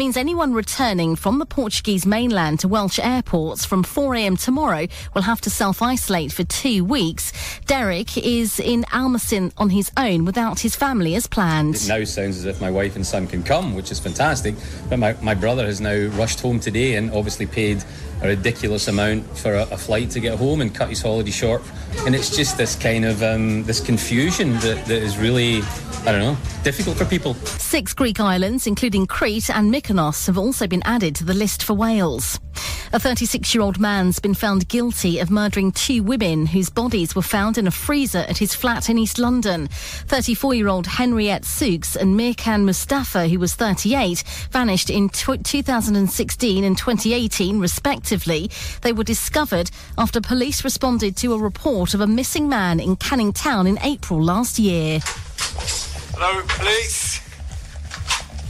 means anyone returning from the Portuguese mainland to Welsh airports from 4am tomorrow will have to self isolate for two weeks. Derek is in Almancil on his own without his family as planned. It now sounds as if my wife and son can come, which is fantastic. But my, my brother has now rushed home today and obviously paid a ridiculous amount for a, a, flight to get home and cut his holiday short. And it's just this kind of um, this confusion that, that is really, I don't know, difficult for people. Six Greek islands, including Crete and Mykonos, have also been added to the list for Wales. A 36 year old man's been found guilty of murdering two women whose bodies were found in a freezer at his flat in East London. 34 year old Henriette Szucs and Mirkan Mustafa, who was 38, vanished in t- 2016 and 2018, respectively. They were discovered after police responded to a report of a missing man in Canning Town in April last year. Hello, police.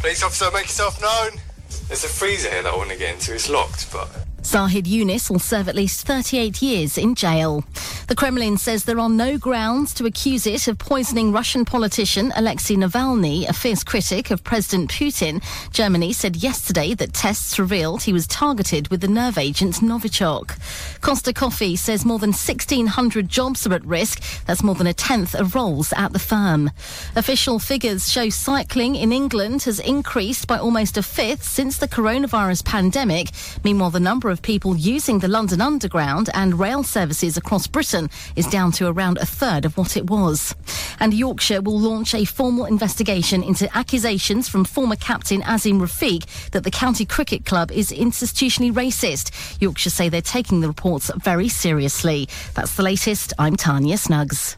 Police officer, make yourself known. There's a freezer here that I want to get into. It's locked, but Zahid Younis will serve at least 38 years in jail. The Kremlin says there are no grounds to accuse it of poisoning Russian politician Alexei Navalny, a fierce critic of President Putin. Germany said yesterday that tests revealed he was targeted with the nerve agent Novichok. Costa Coffee says more than 1,600 jobs are at risk. That's more than a tenth of roles at the firm. Official figures show cycling in England has increased by almost a fifth since the coronavirus pandemic. Meanwhile, the number of people using the London Underground and rail services across Britain is down to around a third of what it was. And Yorkshire will launch a formal investigation into accusations from former captain Azeem Rafiq that the county cricket club is institutionally racist. Yorkshire say they're taking the reports very seriously. That's the latest. I'm Tanya Snuggs.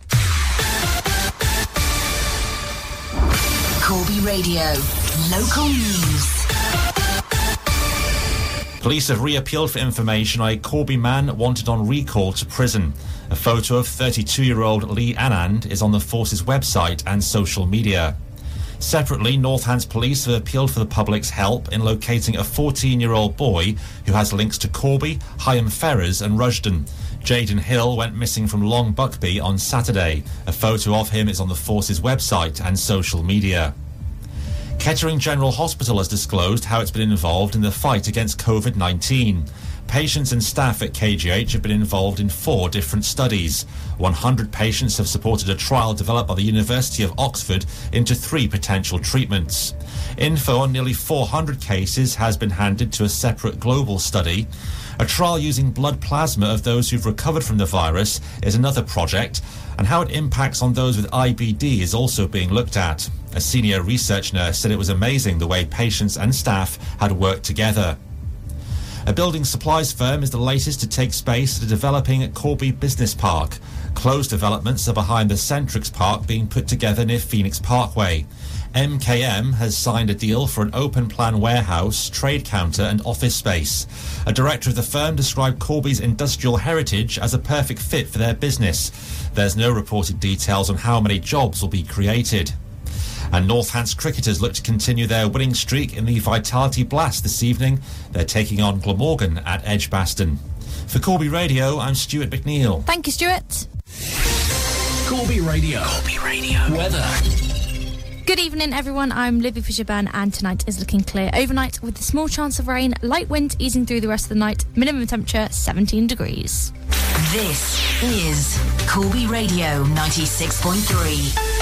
Corby Radio, local news. Police have reappealed for information on a Corby man wanted on recall to prison. A photo of 32 year old Lee Anand is on the force's website and social media. Separately, Northants police have appealed for the public's help in locating a 14 year old boy who has links to Corby, Higham Ferrers, and Rushden. Jaden Hill went missing from Long Buckby on Saturday. A photo of him is on the force's website and social media. Kettering General Hospital has disclosed how it's been involved in the fight against COVID 19. Patients and staff at KGH have been involved in four different studies. 100 patients have supported a trial developed by the University of Oxford into three potential treatments. Info on nearly 400 cases has been handed to a separate global study. A trial using blood plasma of those who've recovered from the virus is another project, and how it impacts on those with IBD is also being looked at. A senior research nurse said it was amazing the way patients and staff had worked together. A building supplies firm is the latest to take space at a developing Corby Business Park. Clowes Developments are behind the Centrix Park being put together near Phoenix Parkway. MKM has signed a deal for an open plan warehouse, trade counter, and office space. A director of the firm described Corby's industrial heritage as a perfect fit for their business. There's no reported details on how many jobs will be created. And Northants cricketers look to continue their winning streak in the Vitality Blast this evening. They're taking on Glamorgan at Edgbaston. For Corby Radio, I'm Stuart McNeil. Thank you, Stuart. Corby Radio. Corby Radio. Weather. Good evening, everyone. I'm Libby Fisherburn, and tonight is looking clear overnight with a small chance of rain, light wind easing through the rest of the night, minimum temperature 17 degrees. This is Corby Radio 96.3.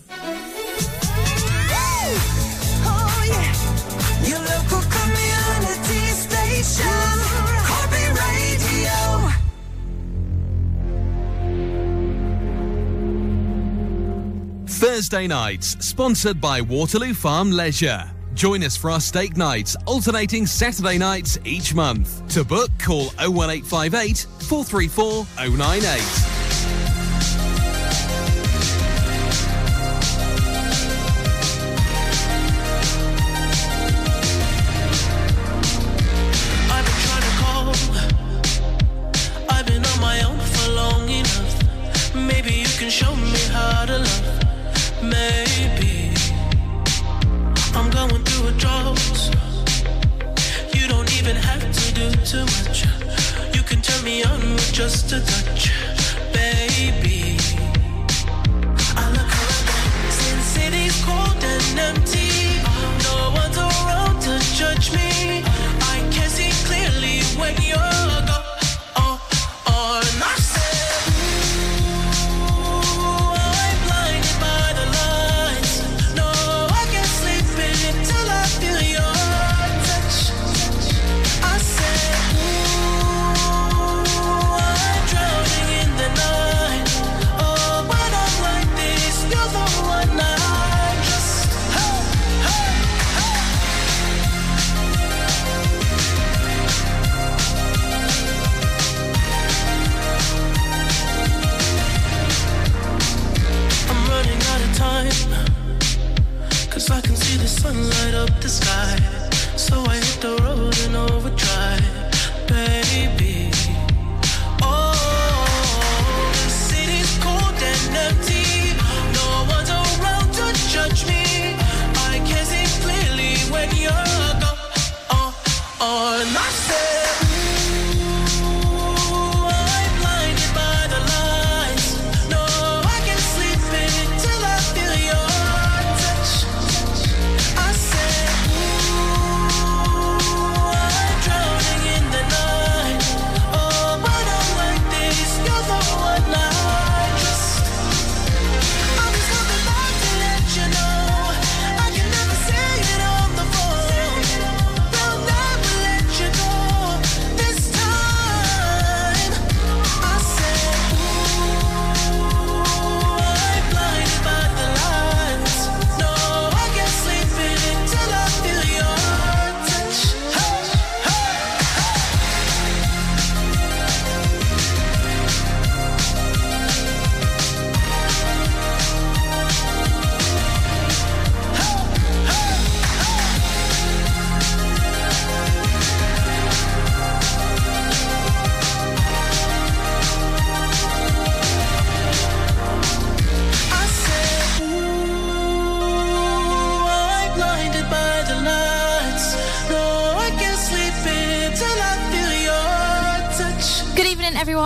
Thursday nights, sponsored by Waterloo Farm Leisure. Join us for our steak nights, alternating Saturday nights each month. To book, call 01858 434 098. Just touch,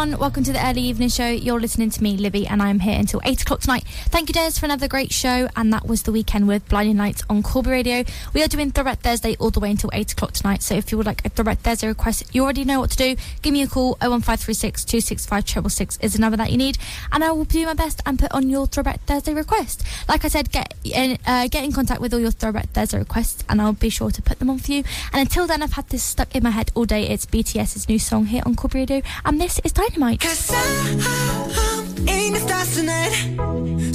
everyone. Welcome to the early evening show. You're listening to me, Libby, and I'm here until 8 o'clock tonight. Thank you, Des, for another great show. And that was The Weeknd with Blinding Lights on Corby Radio. We are doing Throwback Thursday all the way until 8 o'clock tonight. So if you would like a Throwback Thursday request, you already know what to do. Give me a call. 01536 265 666 is the number that you need. And I will do my best and put on your Throwback Thursday request. Like I said, get in, uh, get in contact with all your Throwback Thursday requests, and I'll be sure to put them on for you. And until then, I've had this stuck in my head all day. It's BTS's new song here on Corby Radio, and this is Dynamite. Cause stars tonight.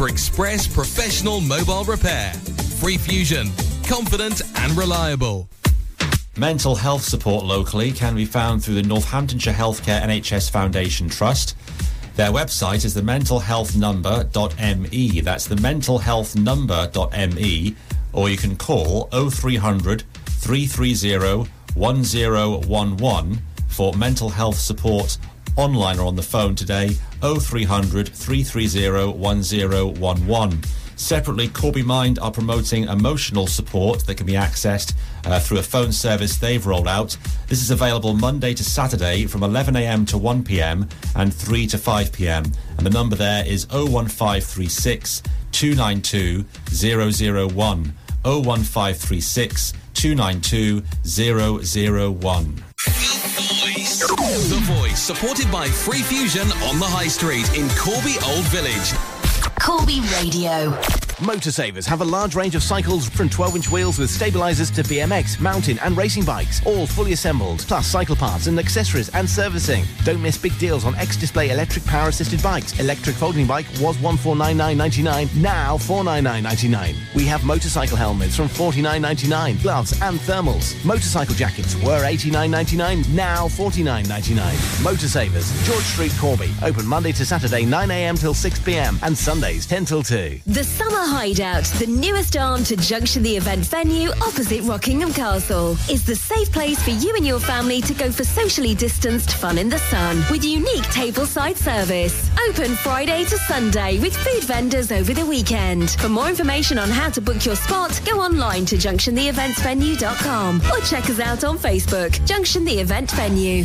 for express professional mobile repair. Free Fusion, confident and reliable. Mental health support locally can be found through the Northamptonshire Healthcare NHS Foundation Trust. Their website is the mentalhealthnumber.me. That's the mentalhealthnumber.me. Or you can call 0300 330 1011 for mental health support online or on the phone today 0300 330 1011. Separately, Corby Mind are promoting emotional support that can be accessed uh, through a phone service they've rolled out. This is available Monday to Saturday from 11am to 1pm and 3 to 5pm. And the number there is 01536 292 001. 01536 292 001. The Voice, supported by Free Fusion on the High Street in Corby Old Village. Corby Radio. Motorsavers have a large range of cycles from 12 inch wheels with stabilizers to BMX, mountain, and racing bikes, all fully assembled, plus cycle parts and accessories and servicing. Don't miss big deals on X Display electric power assisted bikes. Electric folding bike was 1499.99, now 499.99. We have motorcycle helmets from 49.99, gloves and thermals. Motorcycle jackets were 89.99, now 49.99. Motorsavers, George Street, Corby, open Monday to Saturday 9am till 6pm and Sundays 10 till 2. The Summer Hideout, the newest arm to Junction the event venue opposite Rockingham Castle, is the safe place for you and your family to go for socially distanced fun in the sun with unique tableside service. Open Friday to Sunday with food vendors over the weekend. For more information on how to book your spot, go online to junctiontheeventsvenue.com or check us out on Facebook, Junction the Event Venue.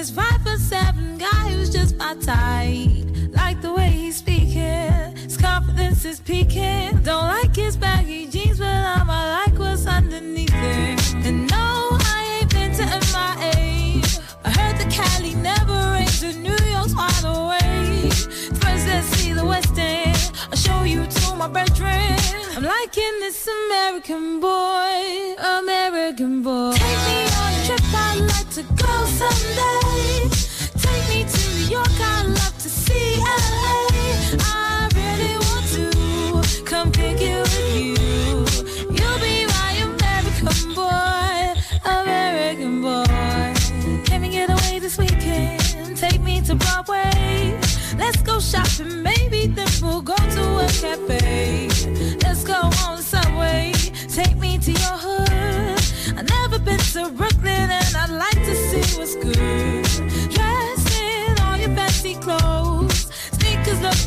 this five foot seven guy who's just my type. Like the way he's speaking, his confidence is peaking. Don't like his baggy jeans, but I'ma like what's underneath it. And no, I ain't been to MIA. I heard the Cali never rains, and New York's wide awake. First, let's see the West End. I'll show you to my bedroom. I'm liking this American boy, American boy. Take me on a trip, I'd like to go someday. Shopping, maybe then we'll go to a cafe. Let's go on subway. Take me to your hood. I've never been to Brooklyn and I'd like to see what's good.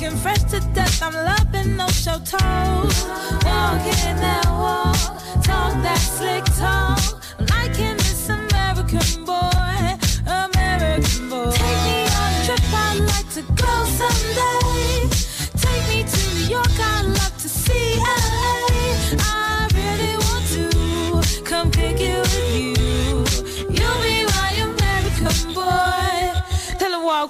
Looking fresh to death. I'm loving no show toes. Walking that walk, talk that slick talk. I'm liking this American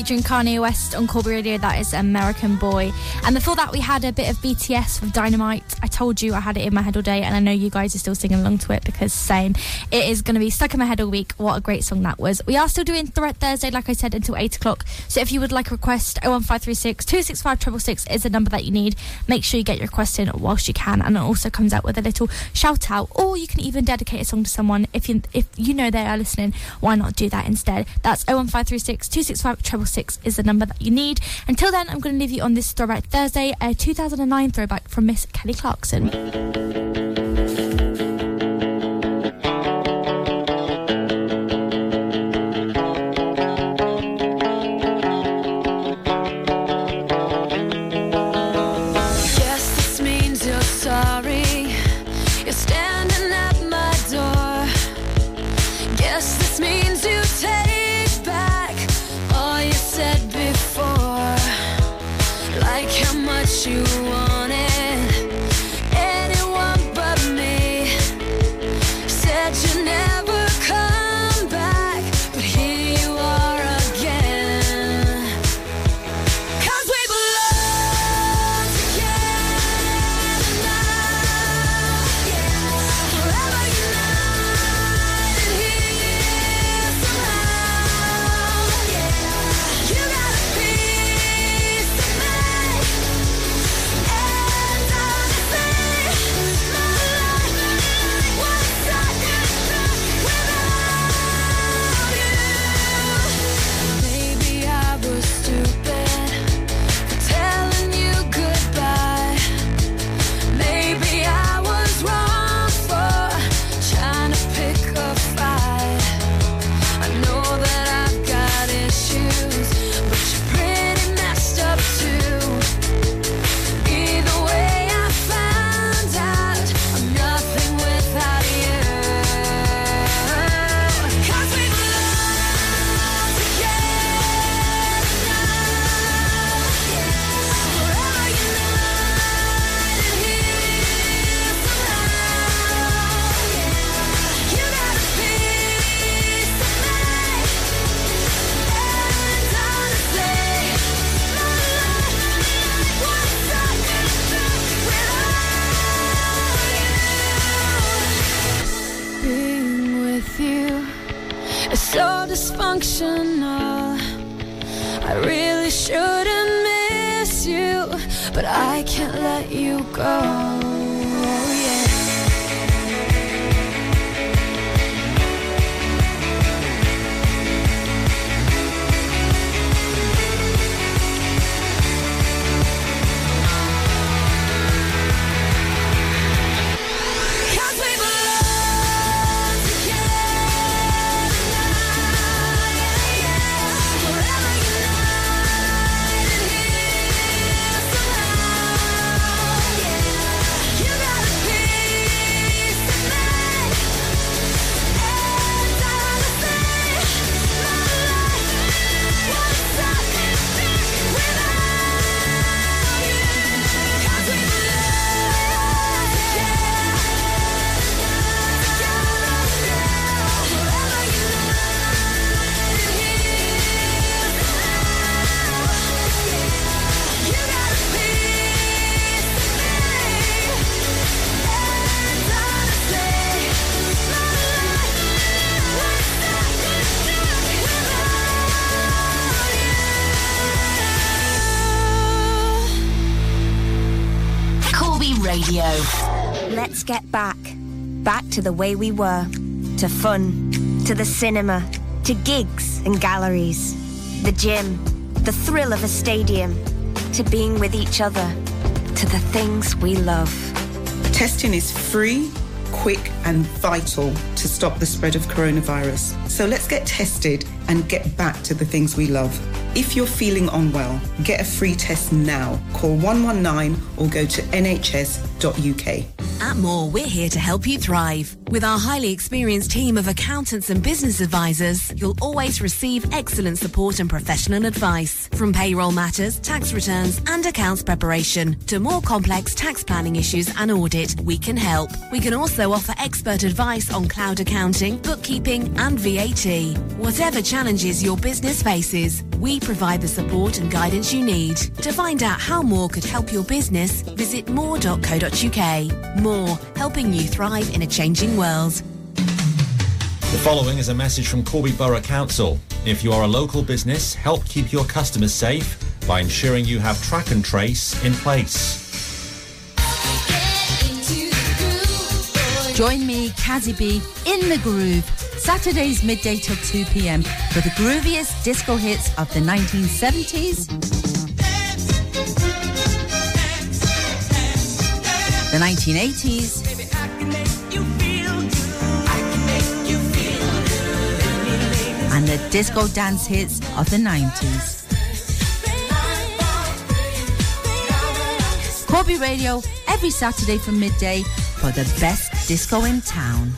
Featuring Kanye West on Corby Radio. That is American Boy. And before that, we had a bit of BTS with Dynamite. I told you I had it in my head all day, and I know you guys are still singing along to it because same. It is going to be stuck in my head all week. What a great song that was. We are still doing Threat Thursday, like I said, until 8 o'clock. So if you would like a request, 01536 265 is the number that you need. Make sure you get your request in whilst you can, and it also comes out with a little shout out. Or you can even dedicate a song to someone if you if you know they are listening. Why not do that instead? That's 01536 265 666 is the number that you need. Until then, I'm going to leave you on this Throwback Thursday, a 2009 throwback from Miss Kelly Clarkson. The way we were. To fun. To the cinema. To gigs and galleries. The gym. The thrill of a stadium. To being with each other. To the things we love. Testing is free, quick, and vital to stop the spread of coronavirus. So let's get tested and get back to the things we love. If you're feeling unwell, get a free test now. Call 119 or go to nhs.uk. At Moore, we're here to help you thrive. With our highly experienced team of accountants and business advisors, you'll always receive excellent support and professional advice. From payroll matters, tax returns, and accounts preparation to more complex tax planning issues and audit, we can help. We can also offer expert advice on cloud accounting, bookkeeping, and VAT. Whatever challenges your business faces, we provide the support and guidance you need. To find out how Moore could help your business, visit moore.co.uk. Moore, helping you thrive in a changing world. The following is a message from Corby Borough Council. If you are a local business, help keep your customers safe by ensuring you have track and trace in place. Join me, Kazzy B, in the groove. Saturdays midday till 2 p.m. for the grooviest disco hits of the 1970s, the 1980s, and the disco dance hits of the 90s. Corby Radio every Saturday from midday for the best disco in town.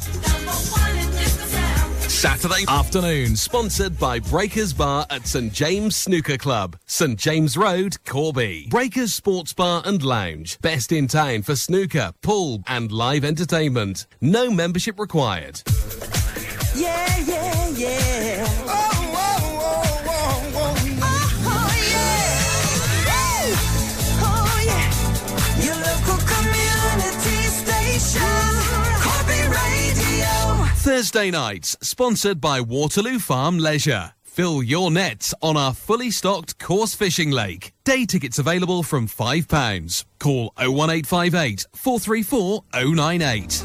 Saturday afternoon, sponsored by Breakers Bar at St James Snooker Club, St James Road, Corby. Breakers Sports Bar and Lounge, best in town for snooker, pool, and live entertainment. No membership required. Yeah, yeah, yeah. Thursday nights, sponsored by Waterloo Farm Leisure. Fill your nets on our fully stocked course fishing lake. Day tickets available from £5. Call 01858 434 098.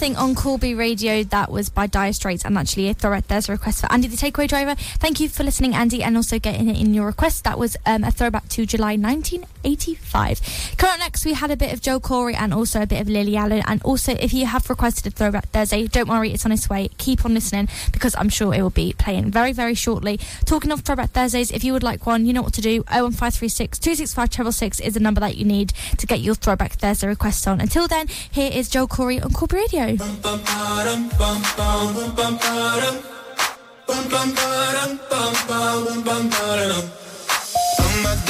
Nothing on Corby Radio. That was by Dire Straits and actually a throw- there's a request for Andy the Takeaway Driver. Thank you for listening, Andy, and also getting it in your request. That was um, a throwback to July 1985. We had a bit of Joe Corey and also a bit of Lily Allen. And also, if you have requested a Throwback Thursday, don't worry, it's on its way. Keep on listening because I'm sure it will be playing very, very shortly. Talking of Throwback Thursdays, if you would like one, you know what to do. 01536 265 6 is the number that you need to get your Throwback Thursday requests on. Until then, here is Joe Corey on Corby Radio. Oh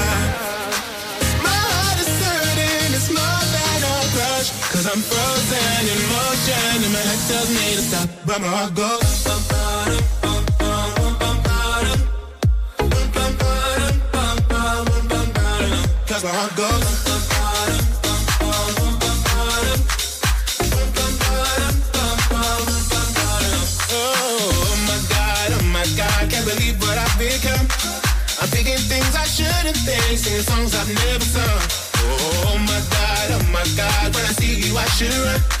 Tells me to stop, but my heart goes. I'm thinking things I shouldn't think, singing songs I've never sung. Oh my god, oh my god, when I see you I should run.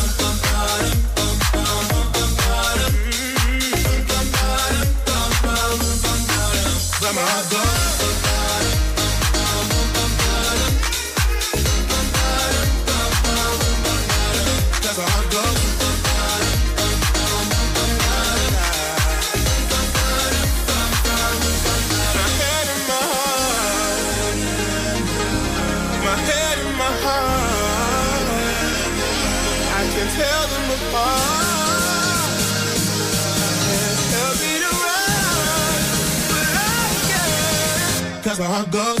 Can't. Cause my heart goes.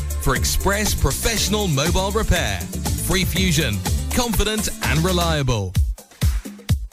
for express professional mobile repair. Free Fusion, confident and reliable.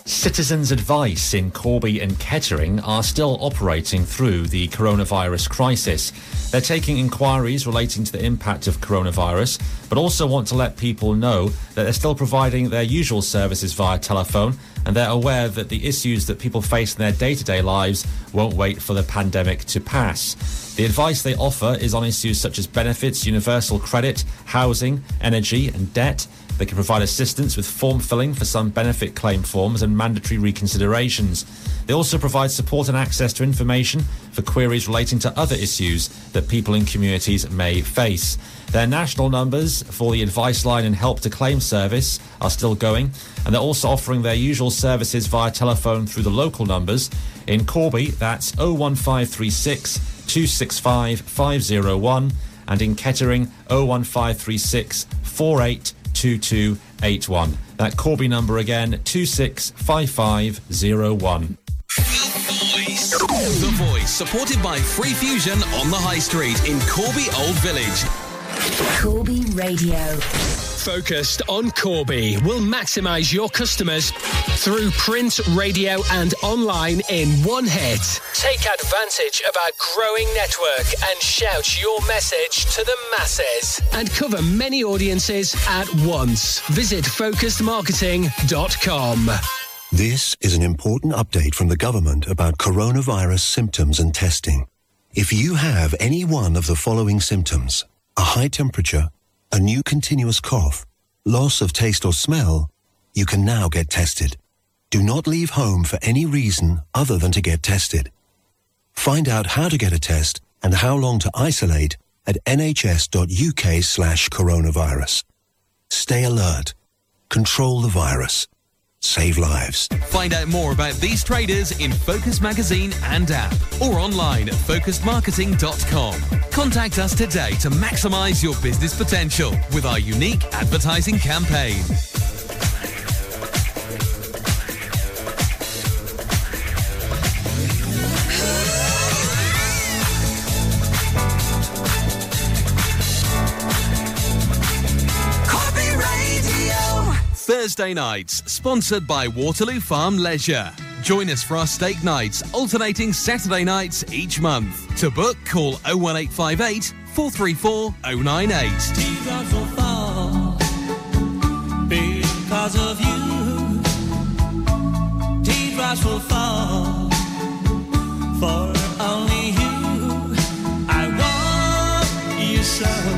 Citizens' advice in Corby and Kettering are still operating through the coronavirus crisis. They're taking inquiries relating to the impact of coronavirus, but also want to let people know that they're still providing their usual services via telephone and they're aware that the issues that people face in their day to day lives won't wait for the pandemic to pass. The advice they offer is on issues such as benefits, universal credit, housing, energy, and debt. They can provide assistance with form filling for some benefit claim forms and mandatory reconsiderations. They also provide support and access to information for queries relating to other issues that people in communities may face. Their national numbers for the advice line and help to claim service are still going, and they're also offering their usual services via telephone through the local numbers. In Corby, that's 01536 265 501, and in Kettering, 01536 482281. That Corby number again, 265501. The Voice, supported by Free Fusion on the High Street in Corby Old Village. Corby Radio. Focused on Corby will maximize your customers through print, radio, and online in one hit. Take advantage of our growing network and shout your message to the masses and cover many audiences at once. Visit focusedmarketing.com. This is an important update from the government about coronavirus symptoms and testing. If you have any one of the following symptoms, a high temperature, a new continuous cough, loss of taste or smell, you can now get tested. Do not leave home for any reason other than to get tested. Find out how to get a test and how long to isolate at nhs.uk slash coronavirus. Stay alert. Control the virus. Save lives. Find out more about these traders in Focus Magazine and app or online at focusedmarketing.com. Contact us today to maximize your business potential with our unique advertising campaign. Thursday nights, sponsored by Waterloo Farm Leisure. Join us for our steak nights, alternating Saturday nights each month. To book, call 01858 434 098. Teardrops will fall because of you. Teardrops will fall for only you. I want you so.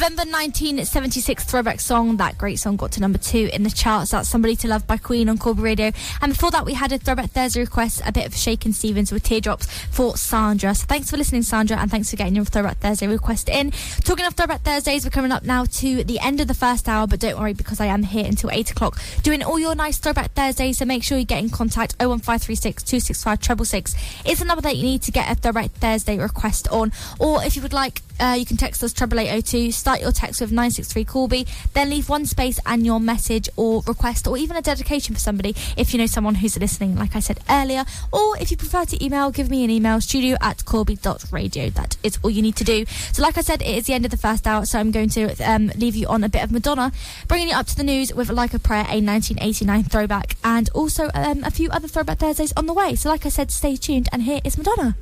November 1976 throwback song. That great song got to number two in the charts. That's Somebody to Love by Queen on Corby Radio. And before that, we had a Throwback Thursday request, a bit of Shakin' Stevens with Teardrops for Sandra. So thanks for listening, Sandra, and thanks for getting your Throwback Thursday request in. Talking of Throwback Thursdays, we're coming up now to the end of the first hour, but don't worry because I am here until 8 o'clock doing all your nice Throwback Thursdays. So make sure you get in contact 01536 265 666 is the number that you need to get a Throwback Thursday request on. Or if you would like uh, you can text us treble eight oh two. Start your text with nine six three Corby. Then leave one space and your message or request or even a dedication for somebody if you know someone who's listening. Like I said earlier, or if you prefer to email, give me an email studio at corby.radio. That is all you need to do. So, like I said, it is the end of the first hour, so I'm going to um, leave you on a bit of Madonna, bringing you up to the news with Like a Prayer, a 1989 throwback, and also um, a few other Throwback Thursdays on the way. So, like I said, stay tuned, and here is Madonna.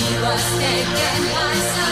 Was taken by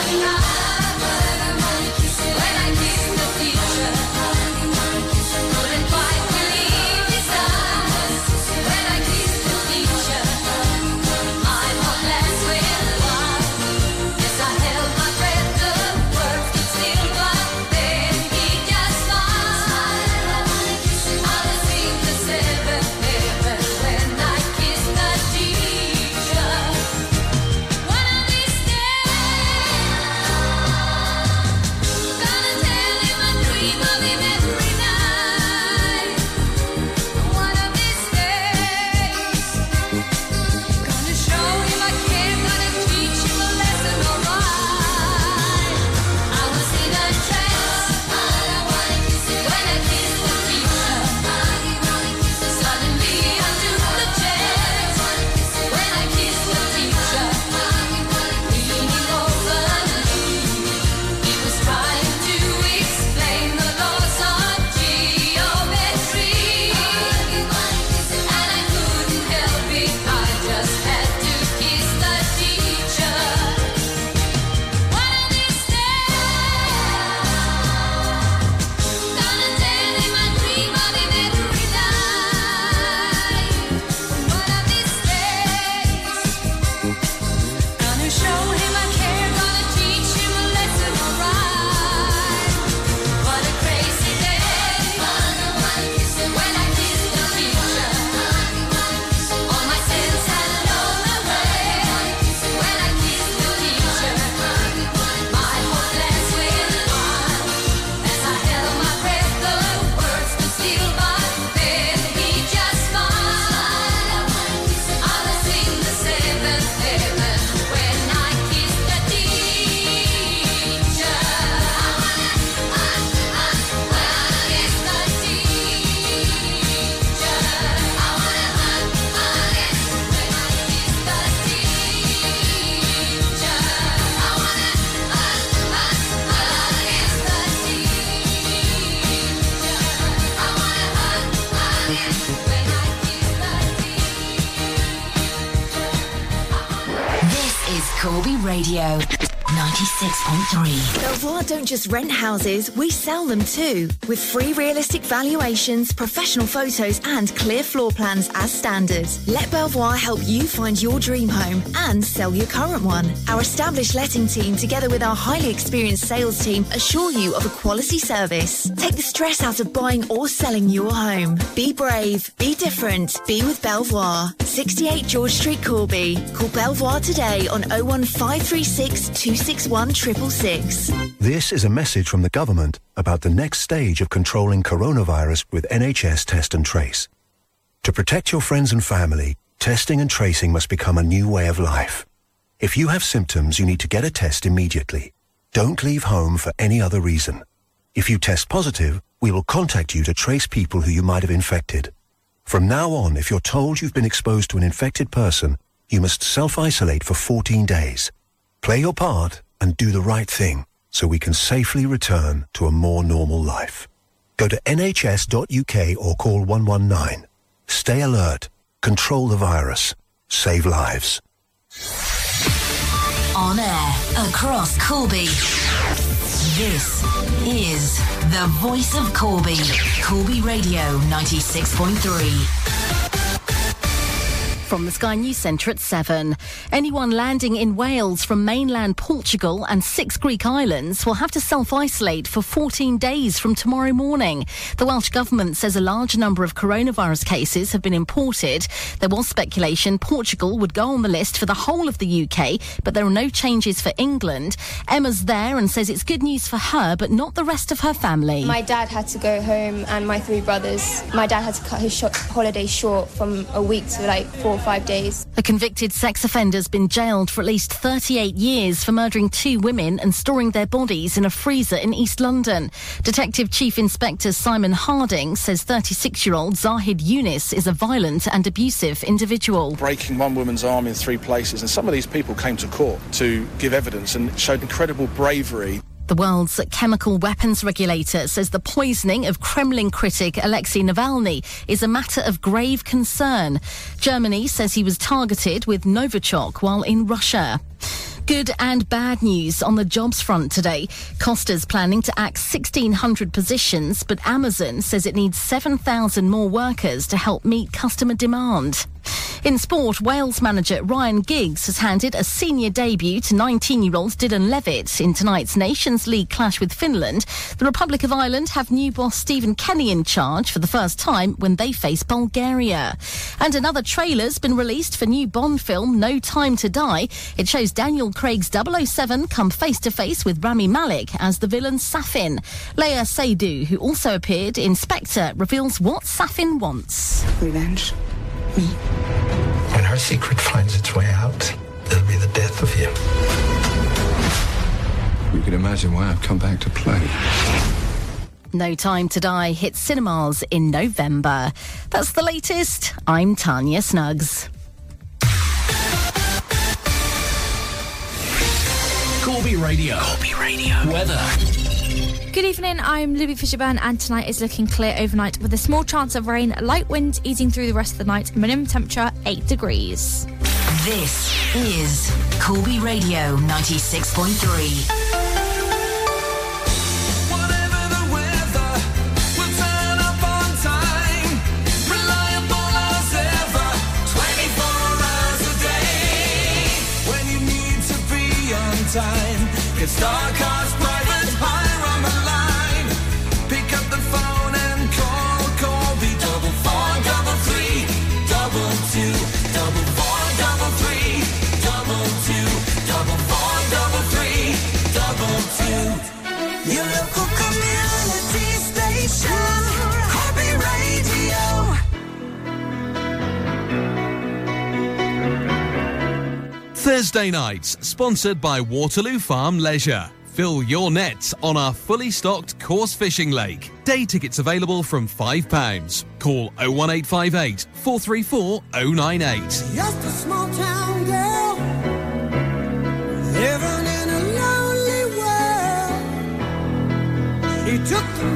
don't just rent houses, we sell them too. With free realistic valuations, professional photos, and clear floor plans as standard. Let Belvoir help you find your dream home and sell your current one. Our established letting team, together with our highly experienced sales team, assure you of a quality service. Take the stress out of buying or selling your home. Be brave, be different, be with Belvoir. 68 George Street, Corby. Call Belvoir today on 01536 261 666. This is a message from the government about the next stage of controlling coronavirus with NHS Test and Trace. To protect your friends and family, testing and tracing must become a new way of life. If you have symptoms, you need to get a test immediately. Don't leave home for any other reason. If you test positive, we will contact you to trace people who you might have infected. From now on, if you're told you've been exposed to an infected person, you must self-isolate for 14 days. Play your part and do the right thing so we can safely return to a more normal life. Go to nhs.uk or call 119. Stay alert. Control the virus. Save lives. On air across Corby. This is the voice of Corby. Corby Radio 96.3. From the Sky News Centre at 7. Anyone landing in Wales from mainland Portugal and six Greek islands will have to self isolate for 14 days from tomorrow morning. The Welsh Government says a large number of coronavirus cases have been imported. There was speculation Portugal would go on the list for the whole of the UK, but there are no changes for England. Emma's there and says it's good news for her, but not the rest of her family. My dad had to go home and my three brothers. My dad had to cut his holiday short from a week to like four or five days. A convicted sex offender's been jailed for at least 38 years for murdering two women and storing their bodies in a freezer in East London. Detective Chief Inspector Simon Harding says 36 year old Zahid Younis is a violent and abusive individual. breaking one woman's arm in three places. And some of these people came to court to give evidence and showed incredible bravery. The world's chemical weapons regulator says the poisoning of Kremlin critic Alexei Navalny is a matter of grave concern. Germany says he was targeted with Novichok while in Russia. Good and bad news on the jobs front today. Costa's planning to axe 1,600 positions, but Amazon says it needs 7,000 more workers to help meet customer demand. In sport, Wales manager Ryan Giggs has handed a senior debut to 19 year old Dylan Levitt in tonight's Nations League clash with Finland. The Republic of Ireland have new boss Stephen Kenny in charge for the first time when they face Bulgaria. And another trailer's been released for new Bond film No Time to Die. It shows Daniel Craig's 007 come face to face with Rami Malek as the villain Safin. Léa Seydoux, who also appeared in Spectre, reveals what Safin wants. Revenge. Me. When her secret finds its way out, it'll be the death of you. You can imagine why I've come back to play. No Time to Die hits cinemas in November. That's the latest. I'm Tanya Snuggs. Corby Radio. Corby Radio. Weather. Good evening, I'm Libby Fisherburn, and tonight is looking clear overnight with a small chance of rain, light wind easing through the rest of the night, minimum temperature 8 degrees. This is Corby Radio 96.3. Time. Get Star Thursday nights, sponsored by Waterloo Farm Leisure. Fill your nets on our fully stocked course fishing lake. Day tickets available from £5. Call 01858 434 098. Just a small town girl living in a lonely world. Took the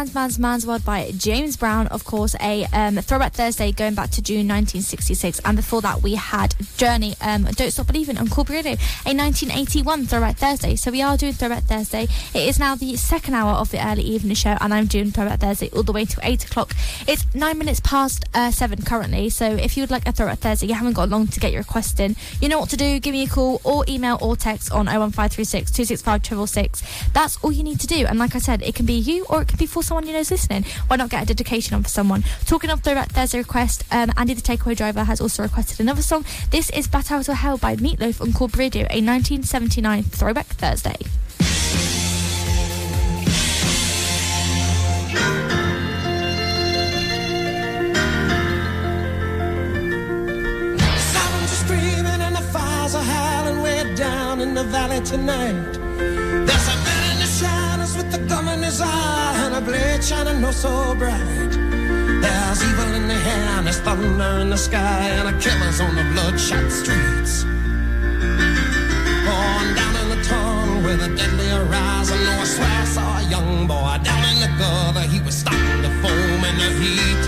Man's Man's Man's World by James Brown. Of course, a um, Throwback Thursday going back to June 1966. And before that, we had Journey, um, Don't Stop Believing on Corby a 1981 Throwback Thursday. So we are doing Throwback Thursday. It is now the second hour of the early evening show, and I'm doing Throwback Thursday all the way to 8 o'clock. It's nine minutes past uh, 7 currently. So if you would like a Throwback Thursday, you haven't got long to get your request in. You know what to do. Give me a call or email or text on 01536 265 666. That's all you need to do. And like I said, it can be you or it can be for someone you know is listening. Why not get a dedication on for someone? Talking of Throwback Thursday request, um, Andy the Takeaway Driver has also requested another song. This is Bat Out Hell by Meatloaf on Corby Radio, a 1979 Throwback Thursday. The valley tonight. There's a man in the shadows with a gun in his eye and a blade shining oh so bright. There's evil in the air and there's thunder in the sky and a killer's on the bloodshot streets. On down in the tunnel where the deadly horizon. Oh, I swear I saw a young boy down in the gutter. He was starting to foam in the heat.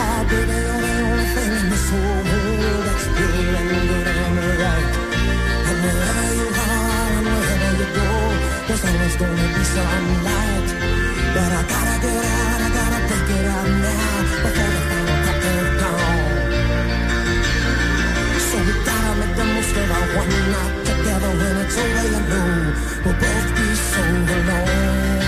Oh, baby, you're the only thing in this whole gonna be some light. But I gotta get out, I gotta break it out now before the final crack of dawn. So we gotta make the most of our one night together. When it's over, you know we'll both be so alone.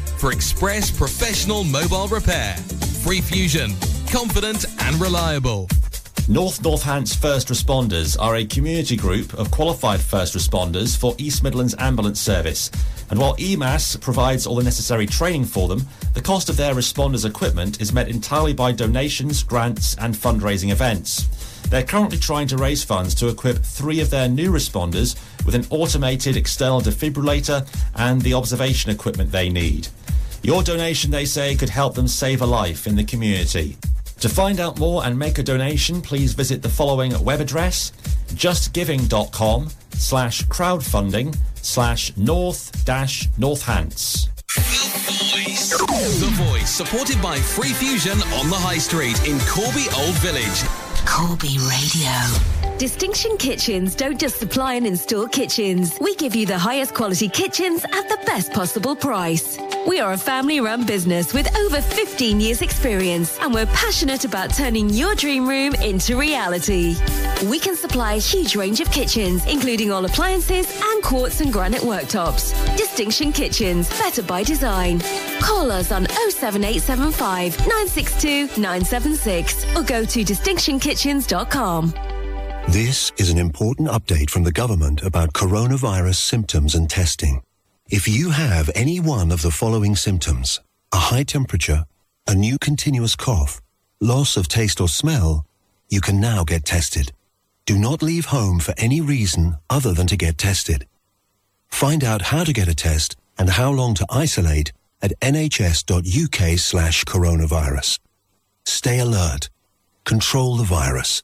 for express professional mobile repair. Free Fusion, confident and reliable. North Northants First Responders are a community group of qualified first responders for East Midlands Ambulance Service. And while EMAS provides all the necessary training for them, the cost of their responders' equipment is met entirely by donations, grants, and fundraising events. They're currently trying to raise funds to equip three of their new responders with an automated external defibrillator and the observation equipment they need. Your donation, they say, could help them save a life in the community. To find out more and make a donation, please visit the following web address justgiving.com slash crowdfunding slash north dash northants. The Voice, supported by Free Fusion on the High Street in Corby Old Village. Corby Radio. Distinction Kitchens don't just supply and install kitchens. We give you the highest quality kitchens at the best possible price. We are a family run business with over 15 years' experience, and we're passionate about turning your dream room into reality. We can supply a huge range of kitchens, including all appliances and quartz and granite worktops. Distinction Kitchens, better by design. Call us on 07875 962 976 or go to distinctionkitchens.com. This is an important update from the government about coronavirus symptoms and testing. If you have any one of the following symptoms, a high temperature, a new continuous cough, loss of taste or smell, you can now get tested. Do not leave home for any reason other than to get tested. Find out how to get a test and how long to isolate at nhs.uk slash coronavirus. Stay alert. Control the virus.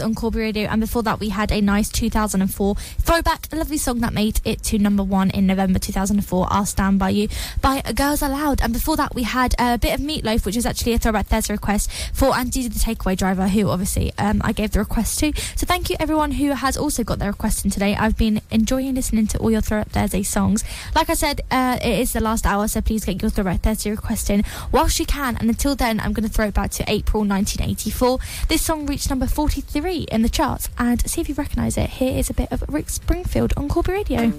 on Corby Radio, and before that, we had a nice 2004 throwback, a lovely song that made it to number one in November 2004, I'll Stand By You by Girls Aloud. And before that, we had a bit of Meatloaf, which was actually a Throwback Thursday request for Andy the Takeaway Driver, who obviously um, I gave the request to. So thank you everyone who has also got their request in today. I've been enjoying listening to all your Throwback Thursday songs. Like I said, uh, it is the last hour, so please get your Throwback Thursday request in whilst you can. And until then, I'm going to throw it back to April 1984. This song reached number 43 in the charts, and see if you recognise it. Here is a bit of Rick Springfield on Corby Radio.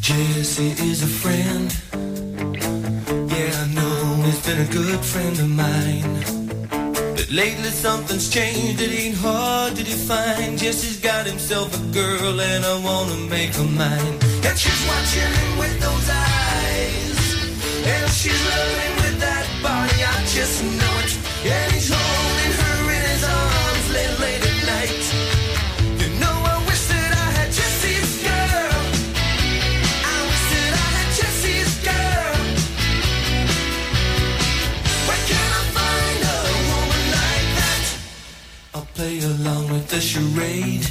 Jesse is a friend. Yeah, I know he's been a good friend of mine. But lately something's changed, it ain't hard to define. Jesse's got himself a girl and I wanna make her mine. And she's watching him with those eyes. And she's loving with that body, I just know it. And he's holding her in his arms late, late at night. You know I wish that I had Jesse's girl. I wish that I had Jesse's girl. Where can I find a woman like that? I'll play along with the charade.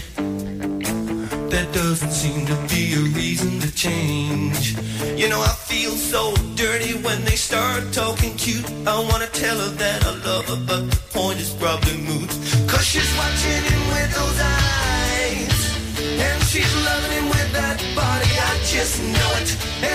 Doesn't seem to be a reason to change. You know, I feel so dirty when they start talking cute. I wanna tell her that I love her, but the point is probably moot. Cause she's watching him with those eyes. And she's loving him with that body, I just know it.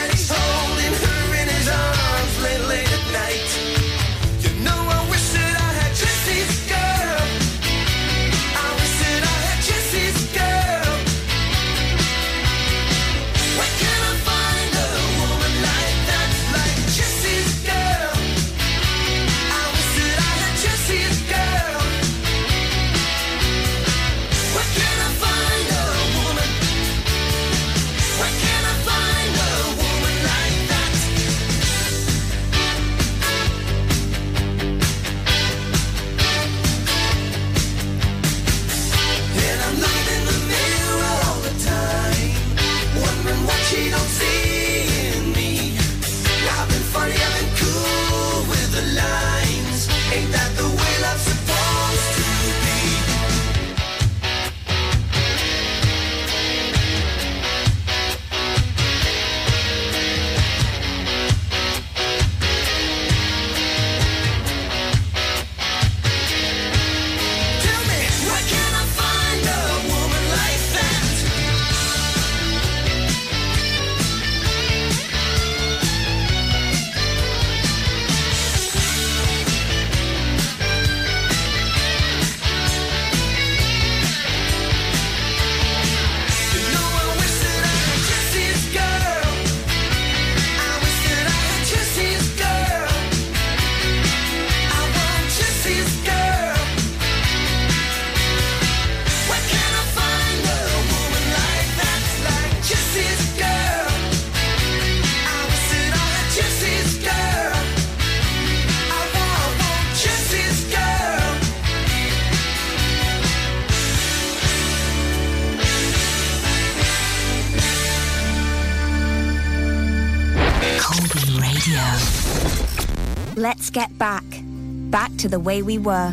To the way we were.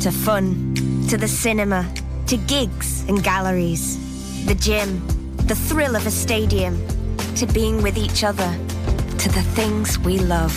To fun. To the cinema. To gigs and galleries. The gym. The thrill of a stadium. To being with each other. To the things we love.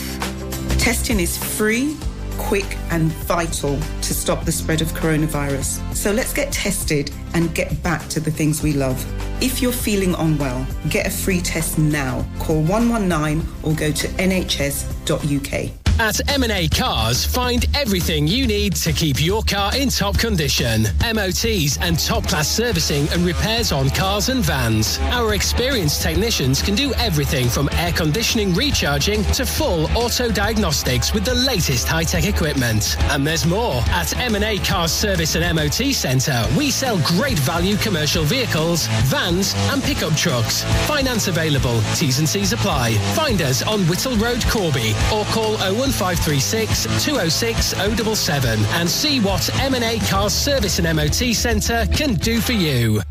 Testing is free, quick, and vital to stop the spread of coronavirus. So let's get tested and get back to the things we love. If you're feeling unwell, get a free test now. Call 119 or go to nhs.uk. At M&A Cars, find everything you need to keep your car in top condition. MOTs and top-class servicing and repairs on cars and vans. Our experienced technicians can do everything from air conditioning recharging to full auto diagnostics with the latest high-tech equipment. And there's more. At M&A Cars Service and MOT Centre, we sell great value commercial vehicles, vans and pickup trucks. Finance available. T's and C's apply. Find us on Whittle Road, Corby or call 01536 206 077 and see what M&A Cars Service and MOT Centre can do for you.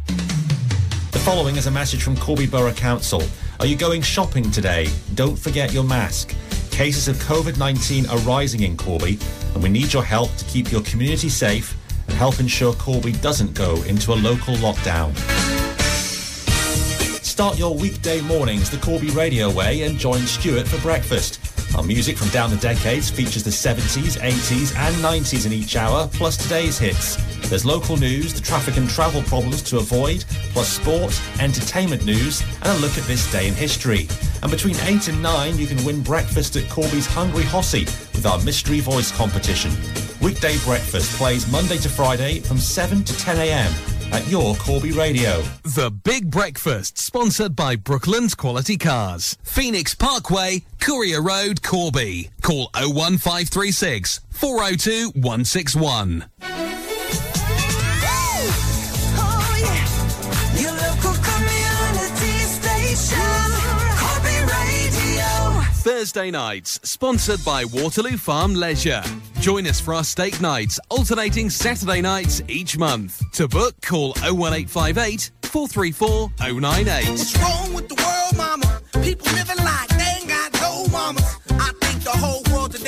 The following is a message from Corby Borough Council. Are you going shopping today? Don't forget your mask. Cases of COVID 19 are rising in Corby, and we need your help to keep your community safe and help ensure Corby doesn't go into a local lockdown. Start your weekday mornings the Corby Radio way and join Stuart for breakfast. Our music from down the decades features the 70s, 80s, and 90s in each hour, plus today's hits. There's local news, the traffic and travel problems to avoid, plus sport, entertainment news, and a look at this day in history. And between 8 and 9, you can win breakfast at Corby's Hungry Hossie with our Mystery Voice competition. Weekday breakfast plays Monday to Friday from 7 to 10 a.m. at your Corby Radio. The Big Breakfast, sponsored by Brooklands Quality Cars. Phoenix Parkway, Courier Road, Corby. Call 01536 402 161. Thursday nights, sponsored by Waterloo Farm Leisure. Join us for our steak nights, alternating Saturday nights each month. To book, call 01858 434 098. What's wrong with the world, mama? People living like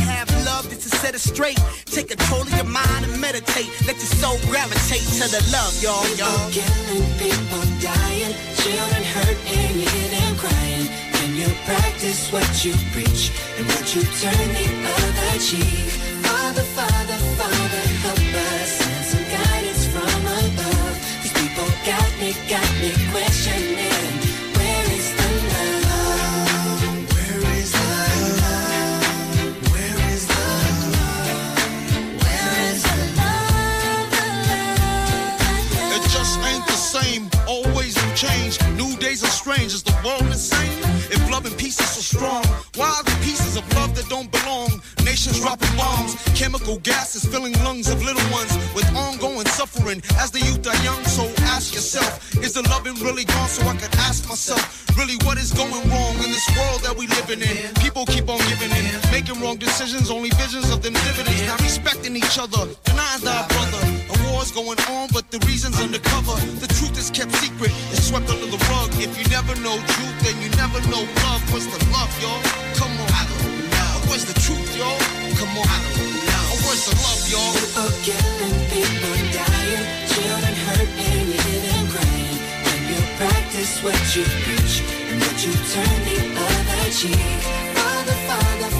have love just to set it straight. Take control of your mind and meditate. Let your soul gravitate to the love, y'all, y'all. People Killing people dying, children hurt and you hear them crying. Can you practice what you preach and would you turn the other cheek? Father, Father, Father, help us send some guidance from above. These people got me, got me questioning. Change. New days are strange. Is the world insane? If love and peace is so strong, why are the pieces of love that don't belong? Nations dropping bombs, chemical gases filling lungs of little ones with ongoing suffering as the youth are young. So ask yourself, is the loving really gone? So I can ask myself, really, what is going wrong in this world that we living in? People keep on giving in, making wrong decisions, only visions of them dividends. Not respecting each other, denying thy brother. A war's going on, but the reason's undercover. The truth is kept secret, it's swept under the rug. If you never know truth, then you never know love. What's the love, y'all? Come on. I don't know. Where's the truth, y'all? Come on. Know. Where's the love, y'all? People killing, people dying, children hurt hear them crying. When you practice what you preach and would you turn the other cheek? Father, Father,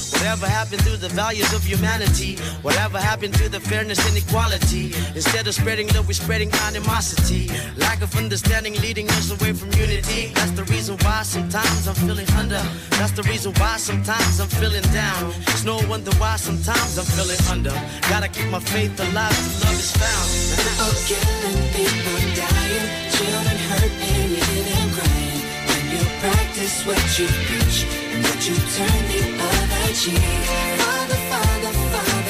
Whatever happened to the values of humanity? Whatever happened to the fairness and equality? Instead of spreading love, we're spreading animosity. Lack of understanding leading us away from unity. That's the reason why sometimes I'm feeling under. That's the reason why sometimes I'm feeling down. It's no wonder why sometimes I'm feeling under. Gotta keep my faith alive till love is found. People killing, people dying, children hurt, painted and crying. When you practice what you preach and what you turn the other. Father, Father, Father,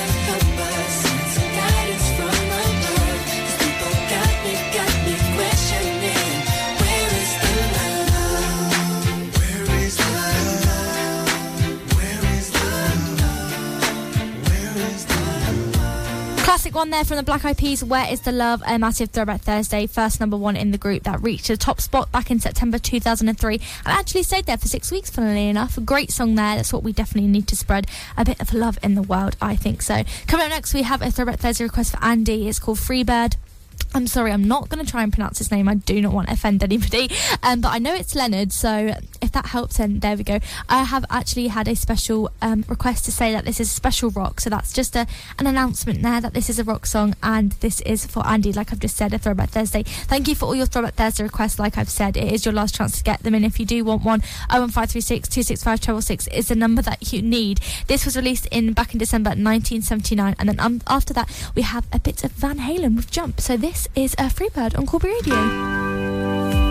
Classic one there from the Black Eyed Peas. Where is the love? A massive throwback Thursday, first number one in the group that reached the top spot back in September 2003 and actually stayed there for six weeks. Funnily enough, a great song there. That's what we definitely need to spread a bit of love in the world. I think so. Coming up next, we have a throwback Thursday request for Andy. It's called Freebird. I'm sorry, I'm not going to try and pronounce his name. I do not want to offend anybody. Um, but I know it's Lynyrd, so if that helps, then there we go. I have actually had a special um, request to say that this is a special rock. So that's just a, an announcement there that this is a rock song and this is for Andy, like I've just said, a Throwback Thursday. Thank you for all your Throwback Thursday requests. Like I've said, it is your last chance to get them in. If you do want one, 01536 265 666 is the number that you need. This was released in back in December 1979. And then um, after that, we have a bit of Van Halen with Jump. So this is a Freebird on Corby Radio.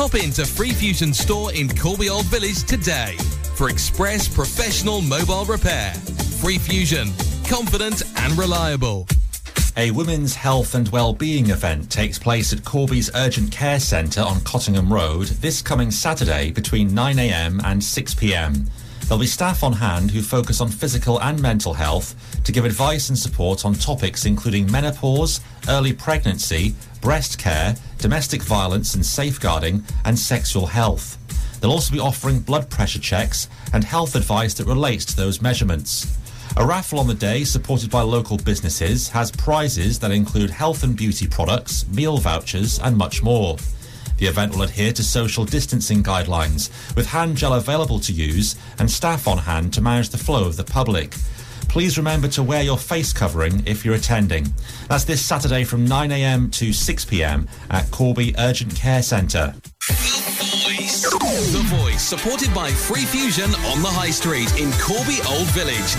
Pop into Free Fusion store in Corby Old Village today for express professional mobile repair. Free Fusion, confident and reliable. A women's health and well-being event takes place at Corby's Urgent Care Centre on Cottingham Road this coming Saturday between 9am and 6pm. There'll be staff on hand who focus on physical and mental health to give advice and support on topics including menopause, early pregnancy, breast care, domestic violence and safeguarding, and sexual health. They'll also be offering blood pressure checks and health advice that relates to those measurements. A raffle on the day, supported by local businesses, has prizes that include health and beauty products, meal vouchers, and much more. The event will adhere to social distancing guidelines, with hand gel available to use and staff on hand to manage the flow of the public. Please remember to wear your face covering if you're attending. That's this Saturday from 9am to 6pm at Corby Urgent Care Centre. The Voice, supported by Free Fusion on the High Street in Corby Old Village.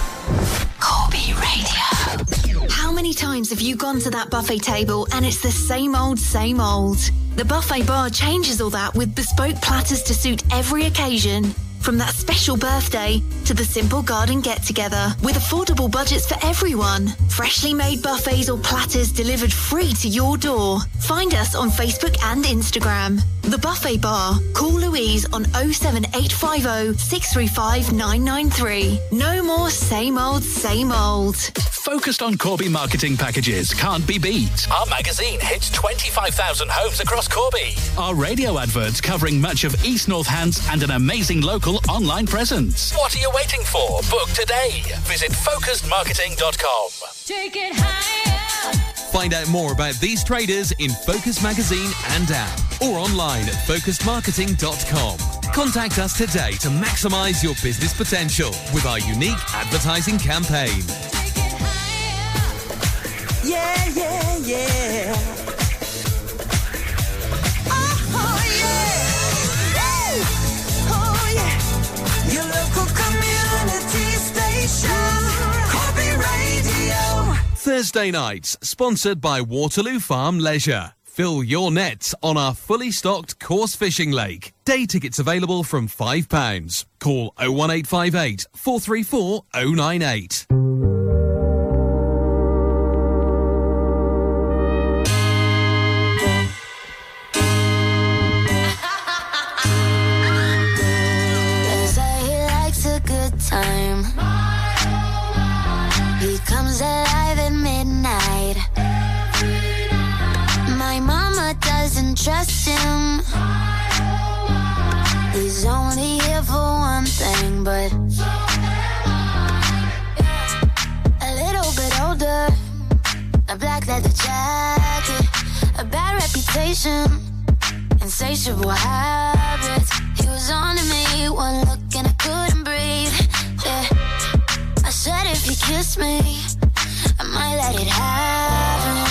Corby Radio. How many times have you gone to that buffet table and it's the same old, same old? The buffet bar changes all that with bespoke platters to suit every occasion. From that special birthday to the simple garden get together with affordable budgets for everyone. Freshly made buffets or platters delivered free to your door. Find us on Facebook and Instagram. The Buffet Bar. Call Louise on 07850 635 993. No more same old, same old. Focused on Corby marketing packages can't be beat. Our magazine hits 25,000 homes across Corby. Our radio adverts covering much of East Northants and an amazing local online presence. What are you waiting for? Book today. Visit focusedmarketing.com. Take it higher. Find out more about these traders in Focus Magazine and app or online at focusedmarketing.com. Contact us today to maximize your business potential with our unique advertising campaign. Yeah, yeah, yeah. Thursday nights, sponsored by Waterloo Farm Leisure. Fill your nets on our fully stocked course fishing lake. Day tickets available from £5. Call 01858 434 098. A black leather jacket, a bad reputation insatiable habits. He was on to me, one look and I couldn't breathe. Yeah. I said if he kissed me, I might let it happen.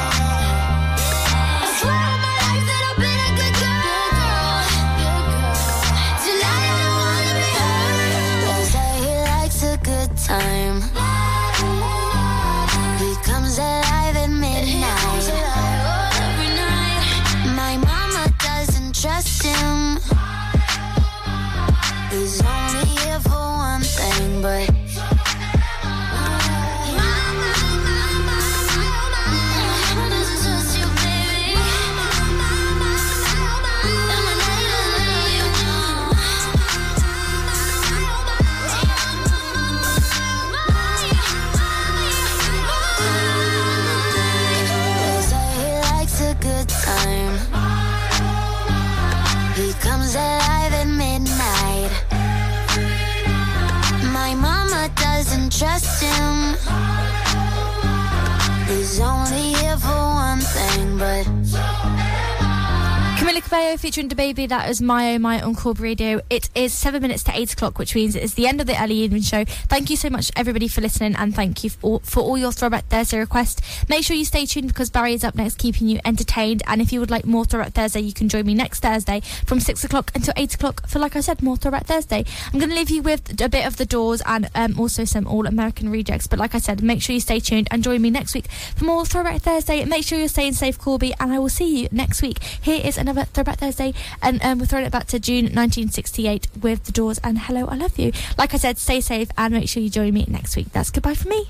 Cabello featuring DaBaby. That is my oh my Corby Radio. It is seven minutes to eight o'clock, which means it is the end of the early evening show. Thank you so much, everybody, for listening, and thank you for all, for all your Throwback Thursday requests. Make sure you stay tuned because Barry is up next, keeping you entertained. And if you would like more Throwback Thursday, you can join me next Thursday from six o'clock until eight o'clock for, like I said, more Throwback Thursday. I'm going to leave you with a bit of the Doors and um, also some All American rejects. But like I said, make sure you stay tuned and join me next week for more Throwback Thursday. Make sure you're staying safe, Corby, and I will see you next week. Here is another Thursday, and um, we're throwing it back to June 1968 with the Doors and Hello, I Love You. Like I said, stay safe and make sure you join me next week. That's goodbye for me.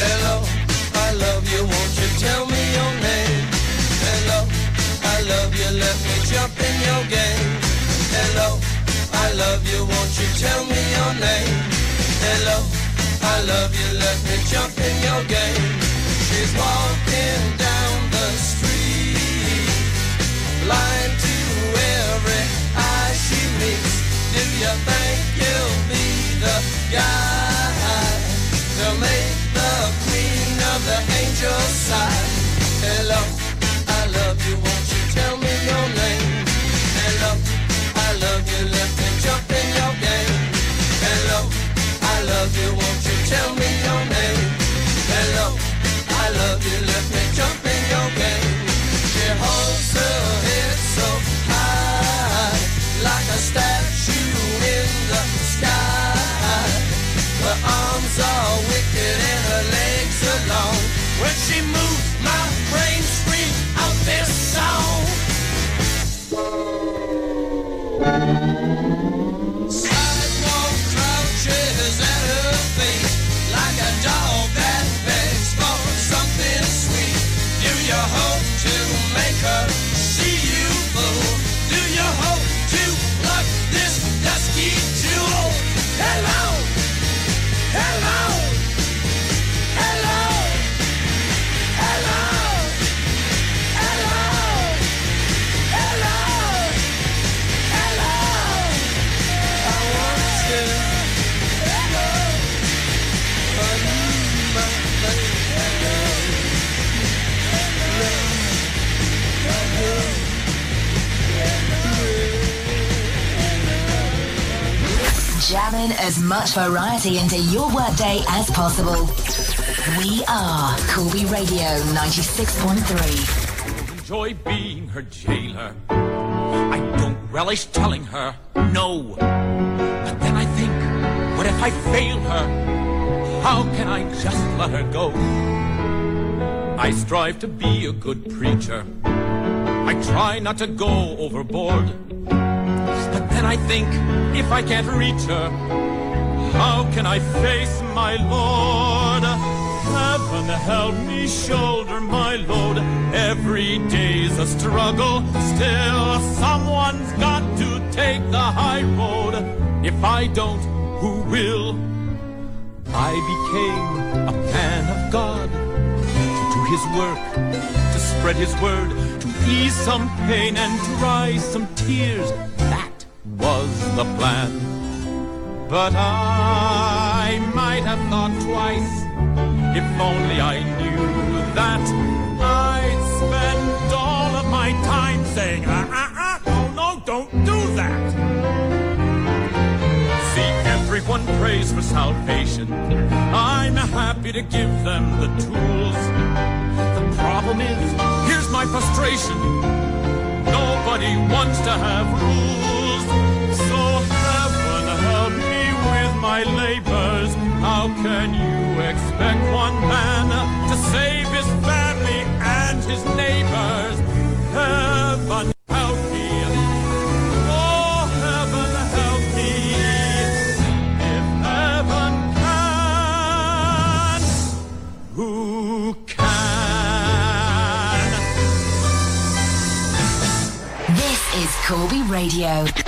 Hello, I love you, won't you tell me your name? Hello, I love you, let me jump in your game. Hello, I love you, won't you tell me your name? Hello, I love you, let me jump in your game. She's walking down the street, blind to every eye she meets. Do you think you'll be the guy Jamming as much variety into your workday as possible. We are Corby Radio 96.3. enjoy being her jailer. I don't relish telling her no. But then I think, what if I fail her? How can I just let her go? I strive to be a good preacher. I try not to go overboard. Then I think, if I can't reach her, how can I face my Lord? Heaven help me shoulder my load. Every day's a struggle. Still, someone's got to take the high road. If I don't, who will? I became a man of God to do his work, to spread his word, to ease some pain and dry some tears. The plan. But I might have thought twice if only I knew that I'd spend all of my time saying, ah, ah, ah, no, no, don't do that. See, everyone prays for salvation. I'm happy to give them the tools. The problem is, here's my frustration. Nobody wants to have rules. So heaven help me with my labors. How can you expect one man to save his family and his neighbors? Heaven Radio.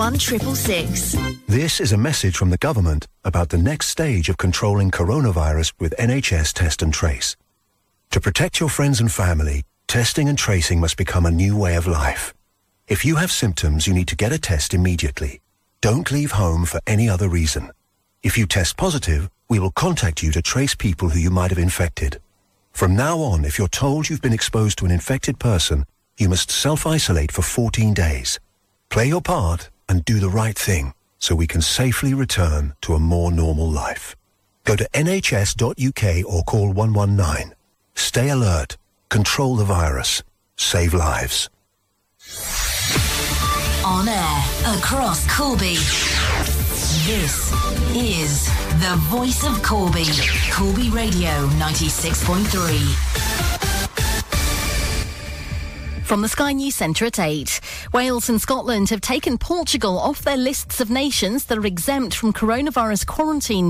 666. This is a message from the government about the next stage of controlling coronavirus with NHS Test and Trace. To protect your friends and family, testing and tracing must become a new way of life. If you have symptoms, you need to get a test immediately. Don't leave home for any other reason. If you test positive, we will contact you to trace people who you might have infected. From now on, if you're told you've been exposed to an infected person, you must self-isolate for 14 days. Play your part and do the right thing so we can safely return to a more normal life. Go to nhs.uk or call 119. Stay alert. Control the virus. Save lives. On air across Corby. This is the voice of Corby. Corby Radio 96.3. From the Sky News Centre at 8. Wales and Scotland have taken Portugal off their lists of nations that are exempt from coronavirus quarantine